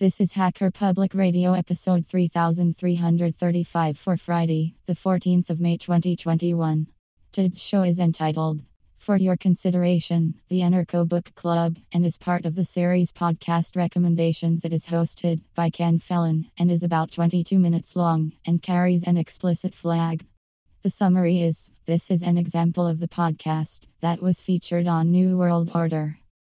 This is Hacker Public Radio episode 3335 for Friday, the 14th of May 2021. Today's show is entitled For Your Consideration, the Anarcho Book Club, and is part of the series podcast recommendations. It is hosted by Ken Fallon and is about 22 minutes long and carries an explicit flag. The summary is This is an example of the podcast that was featured on GNU World Order.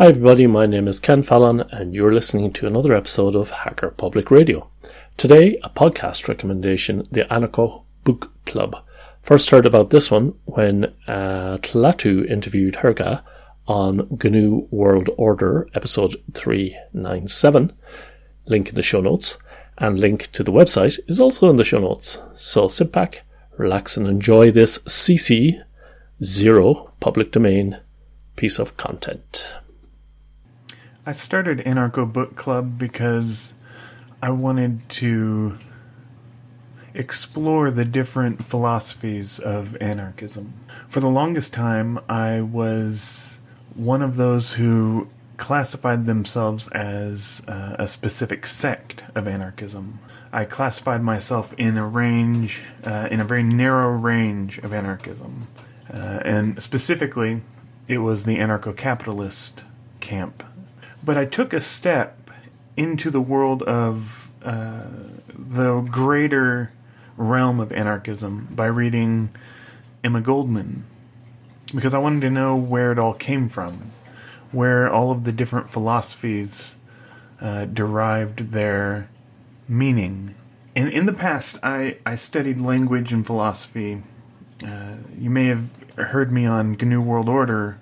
Hi, everybody. My name is Ken Fallon, and you're listening to another episode of Hacker Public Radio. Today, a podcast recommendation the Anarcho Book Club. First heard about this one when uh, Klaatu interviewed Herag on GNU World Order, episode 397. Link in the show notes, and link to the website is also in the show notes. So sit back, relax, and enjoy this CC zero public domain piece of content. I started Anarcho Book Club because I wanted to explore the different philosophies of anarchism. For the longest time, I was one of those who classified themselves as uh, a specific sect of anarchism. I classified myself in a range, uh, in a very narrow range of anarchism. Uh, and specifically, it was the anarcho capitalist camp but I took a step into the world of uh, the greater realm of anarchism by reading Emma Goldman because I wanted to know where it all came from, where all of the different philosophies uh, derived their meaning. And in the past, I, I studied language and philosophy. Uh, you may have heard me on GNU World Order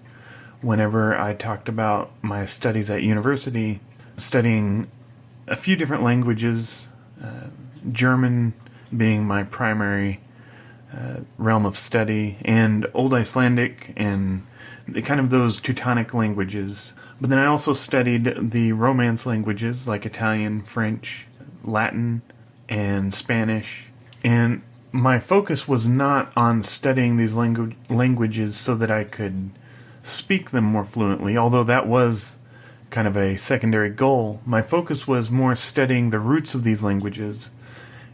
whenever I talked about my studies at university, studying a few different languages, uh, German being my primary uh, realm of study, and Old Icelandic and kind of those Teutonic languages. But then I also studied the Romance languages like Italian, French, Latin, and Spanish. And my focus was not on studying these langu- languages so that I could speak them more fluently, although that was kind of a secondary goal. My focus was more studying the roots of these languages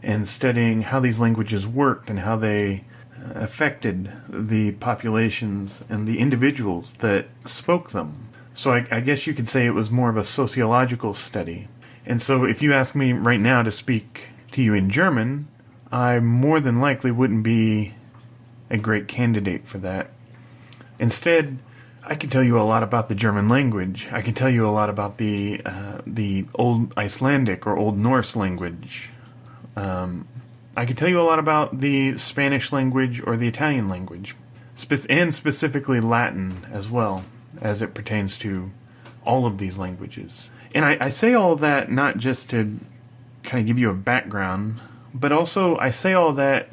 and studying how these languages worked and how they uh, affected the populations and the individuals that spoke them. So I, I, guess you could say it was more of a sociological study. And so if you ask me right now to speak to you in German, I more than likely wouldn't be a great candidate for that. Instead, I can tell you a lot about the German language. I can tell you a lot about the uh, the Old Icelandic or Old Norse language. Um, I can tell you a lot about the Spanish language or the Italian language, Spe- and specifically Latin as well, as it pertains to all of these languages. And I, I say all that not just to kind of give you a background, but also I say all that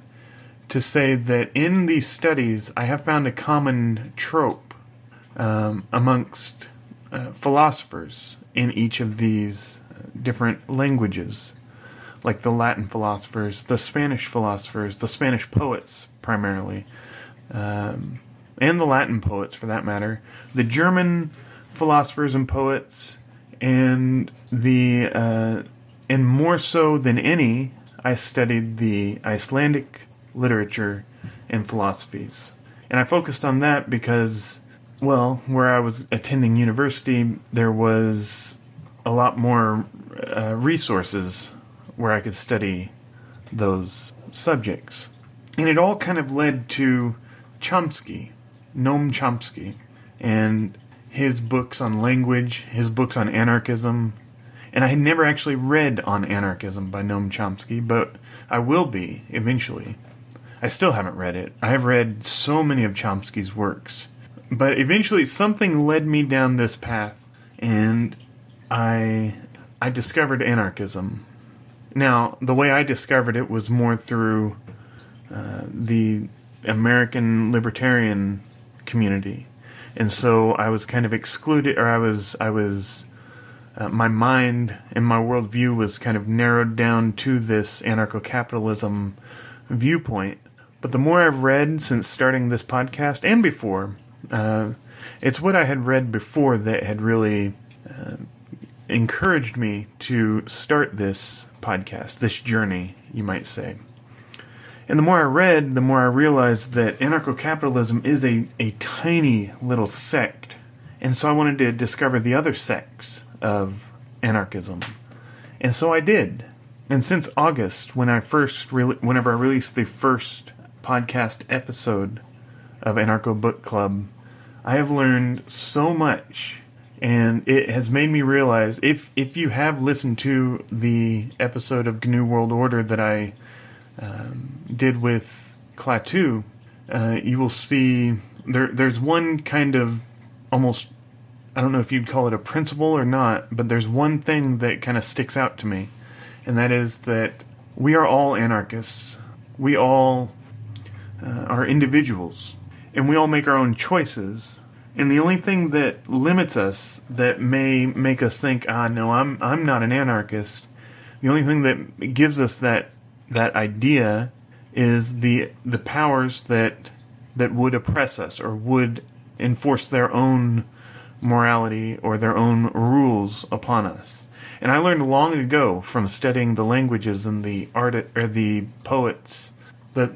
to say that in these studies I have found a common trope um, amongst uh, philosophers in each of these uh, different languages, like the Latin philosophers, the Spanish philosophers, the Spanish poets primarily, um, and the Latin poets for that matter, the German philosophers and poets, and the uh, and more so than any, I studied the Icelandic literature and philosophies, and I focused on that because well, where I was attending university, there was a lot more uh, resources where I could study those subjects. And it all kind of led to Chomsky, Noam Chomsky. and his books on language, his books on anarchism. And I had never actually read On Anarchism by Noam Chomsky, but I will be eventually. I still haven't read it. I have read so many of Chomsky's works. But eventually something led me down this path and I I discovered anarchism. Now, the way I discovered it was more through uh, the American libertarian community, and so I was kind of excluded, or I was I was uh, my mind and my worldview was kind of narrowed down to this anarcho-capitalism viewpoint. But the more I've read since starting this podcast and before, uh, it's what I had read before that had really uh, encouraged me to start this podcast, this journey, you might say. And the more I read, the more I realized that anarcho capitalism is a, a tiny little sect. And so I wanted to discover the other sects of anarchism. And so I did. And since August, when I first re- whenever I released the first podcast episode of Anarcho Book Club, I have learned so much and it has made me realize if if you have listened to the episode of GNU World Order that I um, did with Klaatu, uh, you will see there there's one kind of almost I don't know if you'd call it a principle or not, but there's one thing that kind of sticks out to me, and that is that we are all anarchists. We all uh, are individuals, and we all make our own choices and the only thing that limits us, that may make us think, ah, no, I'm I'm not an anarchist. The only thing that gives us that that idea is the the powers that that would oppress us or would enforce their own morality or their own rules upon us. And I learned long ago from studying the languages and the art or the poets that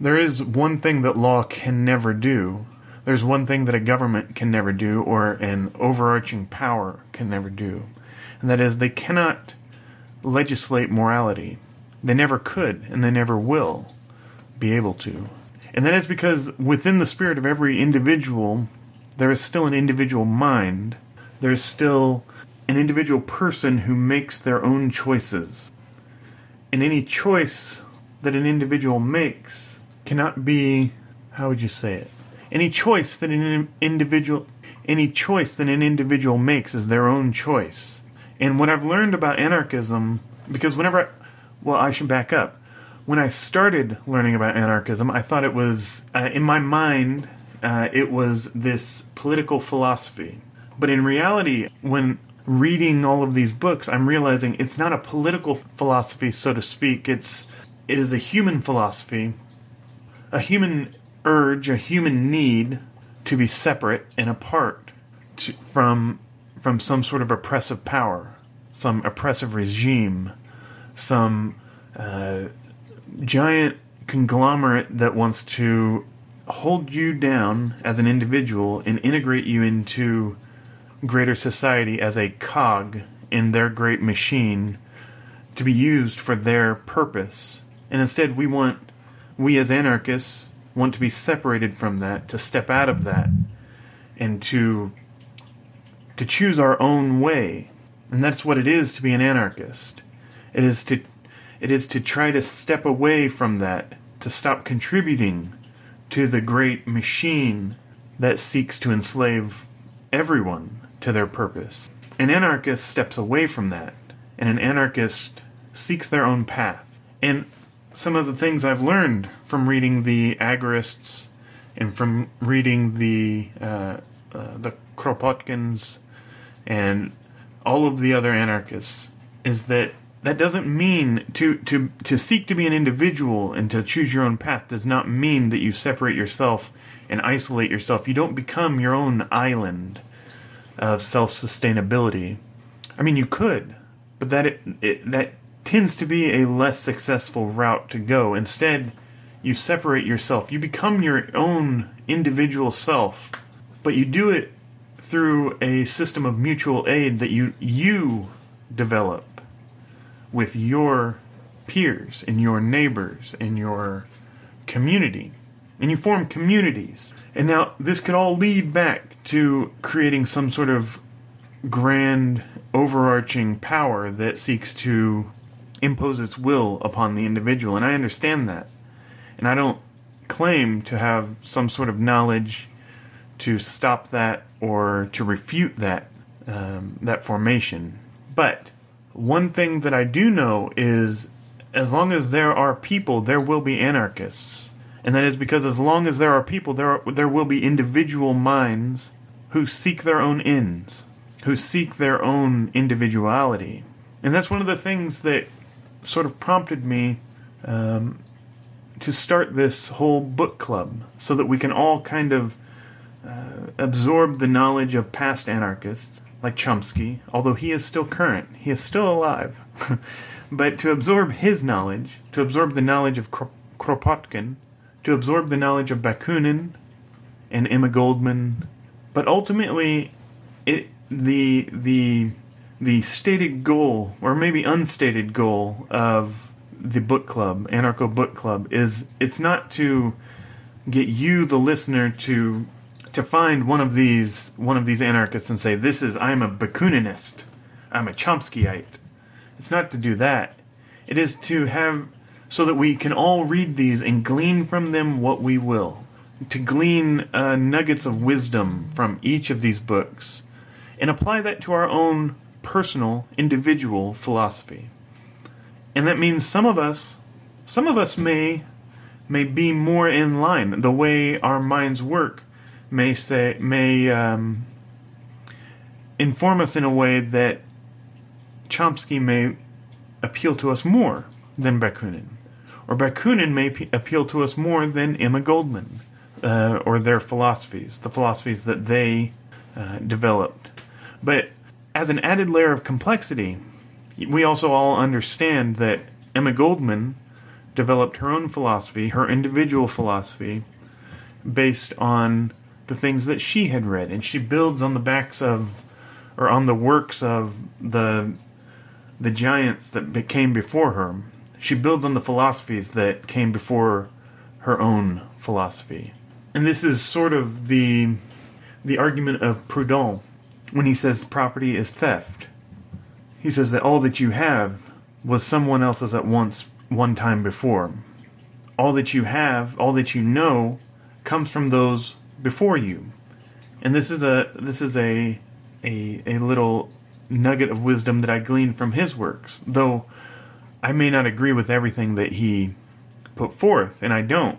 there is one thing that law can never do, there's one thing that a government can never do or an overarching power can never do, and that is they cannot legislate morality. They never could, and they never will be able to. And that is because within the spirit of every individual, there is still an individual mind. There is still an individual person who makes their own choices. And any choice that an individual makes cannot be, how would you say it? Any choice that an individual any choice that an individual makes is their own choice. And what I've learned about anarchism, because whenever, I, well, I should back up. When I started learning about anarchism, I thought it was, uh, in my mind, uh, it was this political philosophy. But in reality, when reading all of these books, I'm realizing it's not a political philosophy, so to speak. It's it is a human philosophy, a human urge, a human need to be separate and apart to, from from some sort of oppressive power, some oppressive regime, some uh, giant conglomerate that wants to hold you down as an individual and integrate you into greater society as a cog in their great machine to be used for their purpose. And instead, we want, we as anarchists, want to be separated from that, to step out of that, and to to choose our own way. And that's what it is to be an anarchist. It is to it is to try to step away from that, to stop contributing to the great machine that seeks to enslave everyone to their purpose. An anarchist steps away from that, and an anarchist seeks their own path. And some of the things I've learned from reading the Agorists and from reading the uh, uh, the Kropotkins and all of the other anarchists is that that doesn't mean to, to to seek to be an individual and to choose your own path does not mean that you separate yourself and isolate yourself. You don't become your own island of self sustainability. I mean, you could, but that it, it that tends to be a less successful route to go. Instead, you separate yourself. You become your own individual self, but you do it through a system of mutual aid that you you develop with your peers and your neighbors and your community. And you form communities. And now this could all lead back to creating some sort of grand overarching power that seeks to impose its will upon the individual. And I understand that. And I don't claim to have some sort of knowledge to stop that or to refute that um, that formation. But one thing that I do know is as long as there are people, there will be anarchists. And that is because as long as there are people, there, are, there will be individual minds who seek their own ends, who seek their own individuality. And that's one of the things that sort of prompted me um, to start this whole book club so that we can all kind of uh, absorb the knowledge of past anarchists like Chomsky, although he is still current, he is still alive. but to absorb his knowledge, to absorb the knowledge of Kropotkin, to absorb the knowledge of Bakunin and Emma Goldman, but ultimately, it the the the stated goal, or maybe unstated goal, of the book club, Anarcho Book Club, is it's not to get you, the listener, to to find one of these one of these anarchists and say, "This is I'm a Bakuninist, I'm a Chomskyite." It's not to do that. It is to have so that we can all read these and glean from them what we will. To glean uh, nuggets of wisdom from each of these books and apply that to our own personal, individual philosophy. And that means some of us, some of us may may be more in line. The way our minds work may say may um, inform us in a way that Chomsky may appeal to us more than Bakunin, or Bakunin may p- appeal to us more than Emma Goldman, uh, or their philosophies, the philosophies that they uh, developed. But as an added layer of complexity, we also all understand that Emma Goldman developed her own philosophy, her individual philosophy, based on the things that she had read, and she builds on the backs of, or on the works of the the giants that came before her. She builds on the philosophies that came before her own philosophy, and this is sort of the the argument of Proudhon when he says property is theft. He says that all that you have was someone else's at once one time before. All that you have, all that you know, comes from those before you. And this is a this is a a a little nugget of wisdom that I gleaned from his works, though I may not agree with everything that he put forth, and I don't.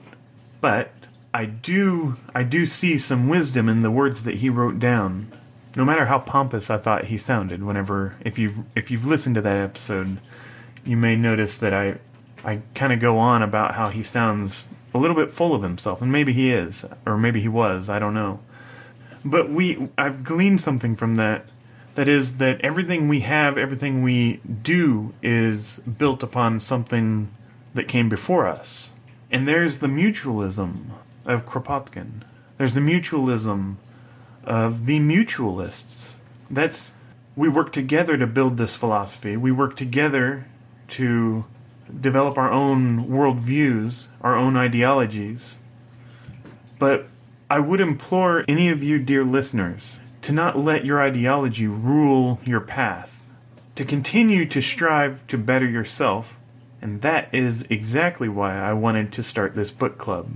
But I do I do see some wisdom in the words that he wrote down no matter how pompous I thought he sounded whenever if you've if you've listened to that episode, you may notice that I I kind of go on about how he sounds a little bit full of himself, and maybe he is, or maybe he was, I don't know. But we I've gleaned something from that that is that everything we have, everything we do is built upon something that came before us. And there's the mutualism of Kropotkin. There's the mutualism of the mutualists. That's we work together to build this philosophy. We work together to develop our own worldviews, our own ideologies. But I would implore any of you, dear listeners, to not let your ideology rule your path, to continue to strive to better yourself. And that is exactly why I wanted to start this book club,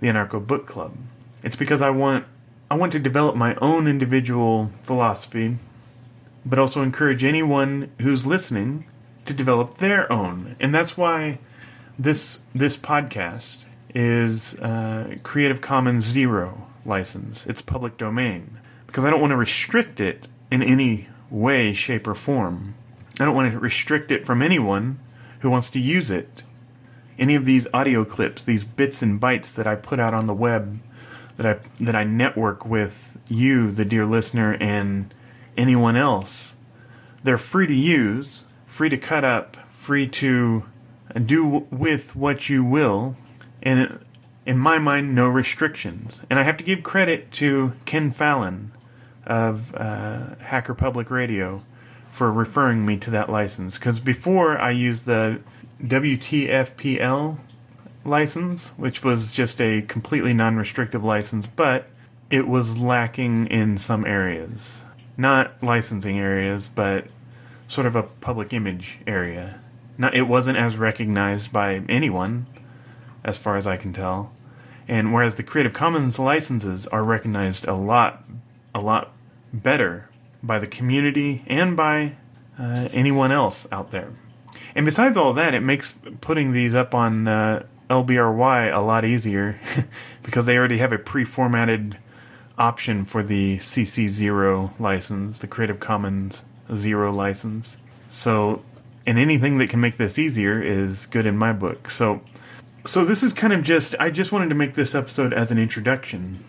the Anarcho Book Club. It's because I want I want to develop my own individual philosophy, but also encourage anyone who's listening to develop their own. And that's why this this podcast is uh, Creative Commons Zero license. It's public domain because I don't want to restrict it in any way, shape, or form. I don't want to restrict it from anyone who wants to use it. Any of these audio clips, these bits and bytes that I put out on the web that I that I network with you, the dear listener, and anyone else. They're free to use, free to cut up, free to do with what you will, and in my mind, no restrictions. And I have to give credit to Ken Fallon of uh, Hacker Public Radio for referring me to that license. Because before I used the WTFPL license, which was just a completely non restrictive license, but it was lacking in some areas. Not licensing areas, but sort of a public image area. Not, it wasn't as recognized by anyone, as far as I can tell. And whereas the Creative Commons licenses are recognized a lot, a lot better by the community and by uh, anyone else out there. And besides all that, it makes putting these up on uh, LBRY a lot easier because they already have a pre-formatted option for the CC0 license, the Creative Commons Zero license. So, and anything that can make this easier is good in my book. So, so this is kind of just I just wanted to make this episode as an introduction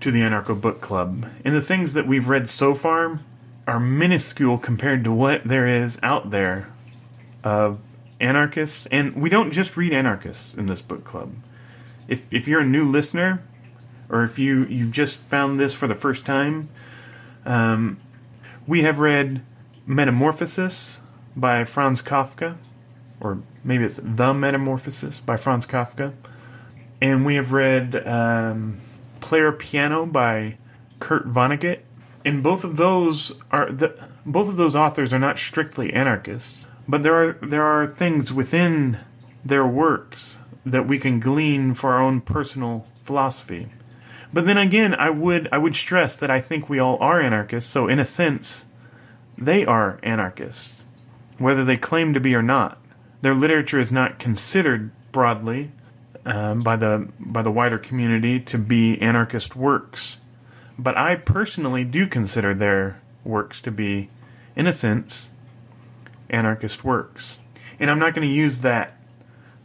to the Anarcho Book Club. And the things that we've read so far are minuscule compared to what there is out there of anarchists. And we don't just read anarchists in this book club. If if you're a new listener, or if you you've just found this for the first time, um, we have read Metamorphosis by Franz Kafka, or maybe it's The Metamorphosis by Franz Kafka, and we have read um, Player Piano by Kurt Vonnegut. And both of those are the, both of those authors are not strictly anarchists, but there are there are things within their works that we can glean for our own personal philosophy. But then again, I would I would stress that I think we all are anarchists. So in a sense, they are anarchists, whether they claim to be or not. Their literature is not considered broadly um, by the by the wider community to be anarchist works, but I personally do consider their works to be, in a sense, anarchist works. And I'm not going to use that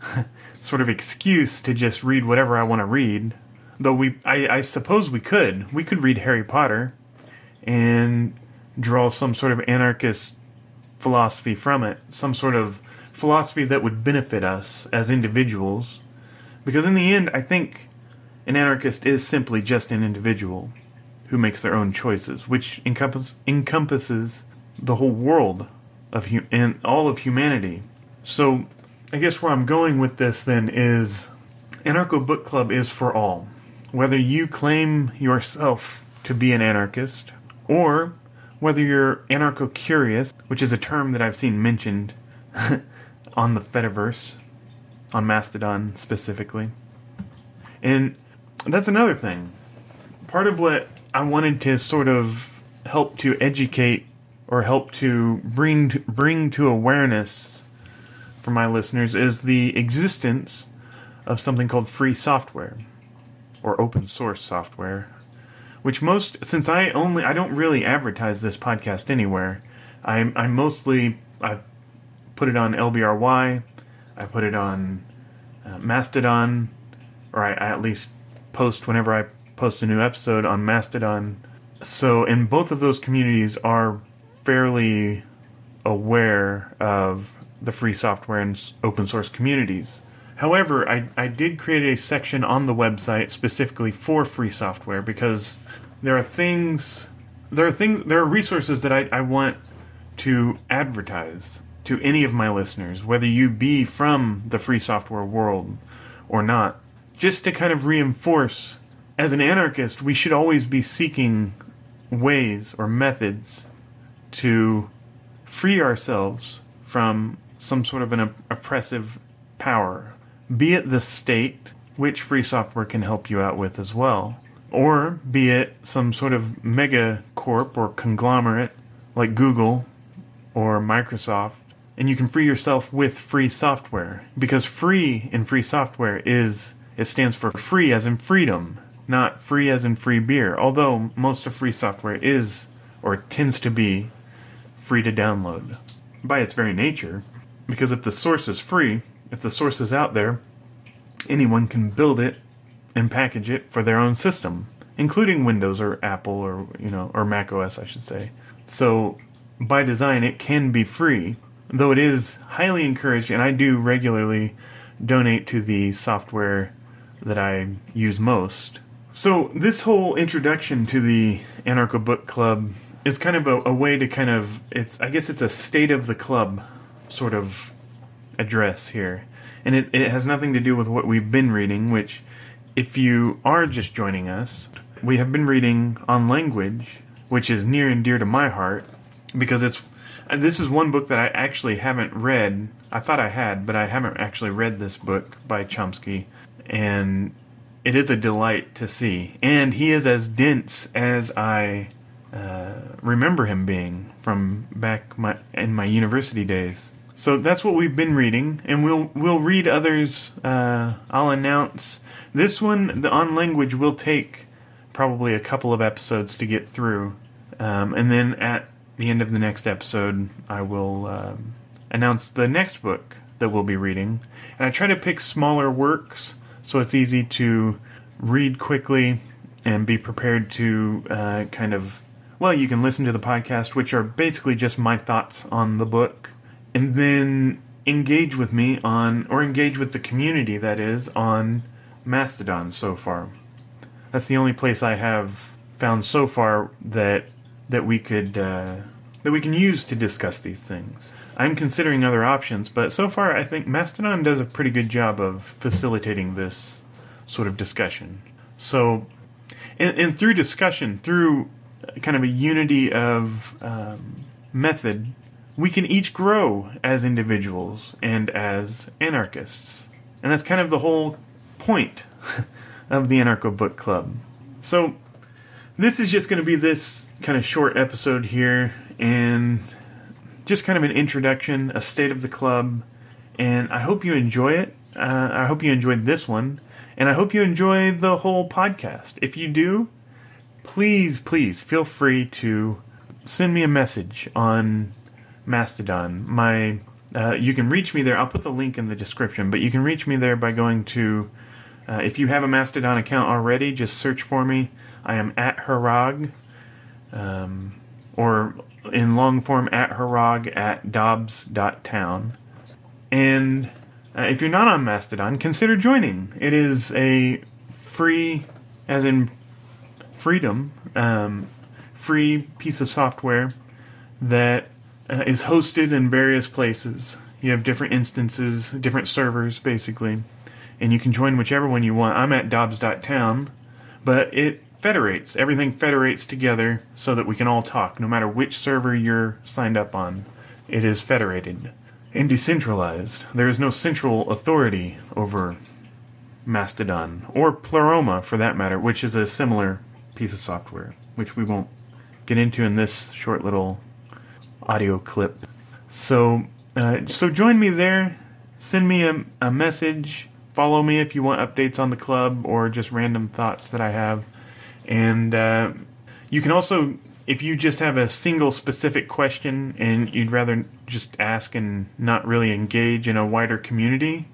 sort of excuse to just read whatever I want to read. Though we, I, I suppose we could. We could read Harry Potter and draw some sort of anarchist philosophy from it, some sort of philosophy that would benefit us as individuals. Because in the end, I think an anarchist is simply just an individual who makes their own choices, which encompass, encompasses the whole world of hu- and all of humanity. So, I guess where I'm going with this then is Anarcho Book Club is for all. Whether you claim yourself to be an anarchist or whether you're anarcho curious, which is a term that I've seen mentioned on the Fediverse, on Mastodon specifically. And that's another thing. Part of what I wanted to sort of help to educate or help to bring to, bring to awareness for my listeners is the existence of something called free software or open source software which most since I only I don't really advertise this podcast anywhere. I I mostly I put it on LBRY, I put it on uh, Mastodon, or I, I at least post whenever I post a new episode on Mastodon. So, and both of those communities are fairly aware of the free software and open source communities. However, I, I did create a section on the website specifically for free software because there are things there are things there are resources that I, I want to advertise to any of my listeners, whether you be from the free software world or not, just to kind of reinforce as an anarchist, we should always be seeking ways or methods to free ourselves from some sort of an oppressive power be it the state, which free software can help you out with as well, or be it some sort of mega corp or conglomerate like Google or Microsoft, and you can free yourself with free software. Because free in free software is, it stands for free as in freedom, not free as in free beer, although most of free software is, or tends to be, free to download by its very nature. Because if the source is free, if the source is out there, anyone can build it and package it for their own system, including Windows or Apple or you know or Mac OS, I should say. So by design, it can be free, though it is highly encouraged, and I do regularly donate to the software that I use most. So this whole introduction to the Anarcho Book Club is kind of a, a way to kind of it's I guess it's a state of the club sort of address here. And it, it has nothing to do with what we've been reading, which, if you are just joining us, we have been reading on language, which is near and dear to my heart because it's this is one book that I actually haven't read. I thought I had, but I haven't actually read this book by Chomsky, and it is a delight to see. And he is as dense as I uh, remember him being from back my in my university days. So that's what we've been reading, and we'll we'll read others. Uh, I'll announce this one. The on language will take probably a couple of episodes to get through, um, and then at the end of the next episode, I will um, announce the next book that we'll be reading. And I try to pick smaller works so it's easy to read quickly and be prepared to uh, kind of well, you can listen to the podcast, which are basically just my thoughts on the book and then engage with me on, or engage with the community that is, on Mastodon so far. That's the only place I have found so far that that we could uh, that we can use to discuss these things. I'm considering other options, but so far I think Mastodon does a pretty good job of facilitating this sort of discussion. So, and, and through discussion, through kind of a unity of um, method, we can each grow as individuals and as anarchists. And that's kind of the whole point of the Anarcho Book Club. So, this is just going to be this kind of short episode here, and just kind of an introduction, a state of the club, and I hope you enjoy it. Uh, I hope you enjoyed this one, and I hope you enjoy the whole podcast. If you do, please, please feel free to send me a message on Mastodon. My uh, you can reach me there. I'll put the link in the description, but you can reach me there by going to. Uh, if you have a Mastodon account already, just search for me. I am at Herag, um, or in long form at Herag at Dobbs.town. And uh, if you're not on Mastodon, consider joining. It is a free, as in freedom, um, free piece of software that uh, is hosted in various places. You have different instances, different servers, basically, and you can join whichever one you want. I'm at Dobbs.town, but it federates. Everything federates together so that we can all talk, no matter which server you're signed up on. It is federated and decentralized. There is no central authority over Mastodon, or Pleroma for that matter, which is a similar piece of software, which we won't get into in this short little audio clip. So, uh, so join me there. Send me a, a message. Follow me if you want updates on the club or just random thoughts that I have. And uh, you can also, if you just have a single specific question and you'd rather just ask and not really engage in a wider community,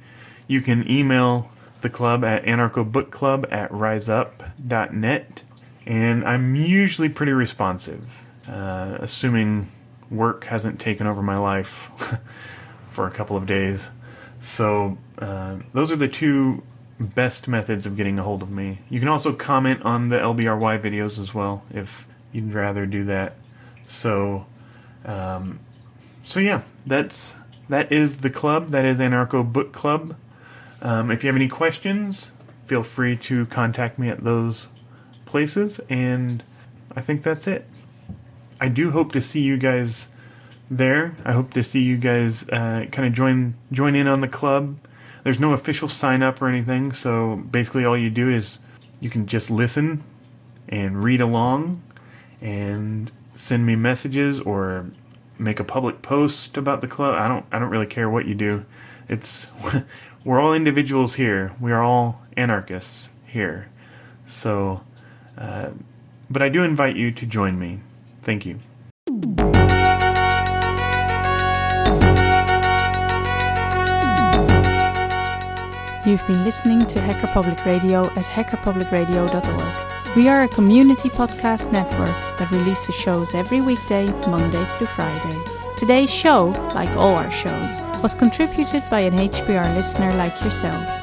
you can email the club at anarchobookclub at riseup.net. And I'm usually pretty responsive, uh, assuming work hasn't taken over my life for a couple of days. So uh, those are the two best methods of getting a hold of me. You can also comment on the LBRY videos as well if you'd rather do that. So, um, so yeah, that's that is the club. That is Anarcho Book Club. Um, if you have any questions, feel free to contact me at those places. And I think that's it. I do hope to see you guys there. I hope to see you guys uh, kind of join join in on the club. There's no official sign up or anything, so basically all you do is you can just listen and read along and send me messages or make a public post about the club. I don't I don't really care what you do. It's we're all individuals here. We are all anarchists here. So but I do invite you to join me. Thank you. You've been listening to Hacker Public Radio at hackerpublicradio.org. We are a community podcast network that releases shows every weekday, Monday through Friday. Today's show, like all our shows, was contributed by an HPR listener like yourself.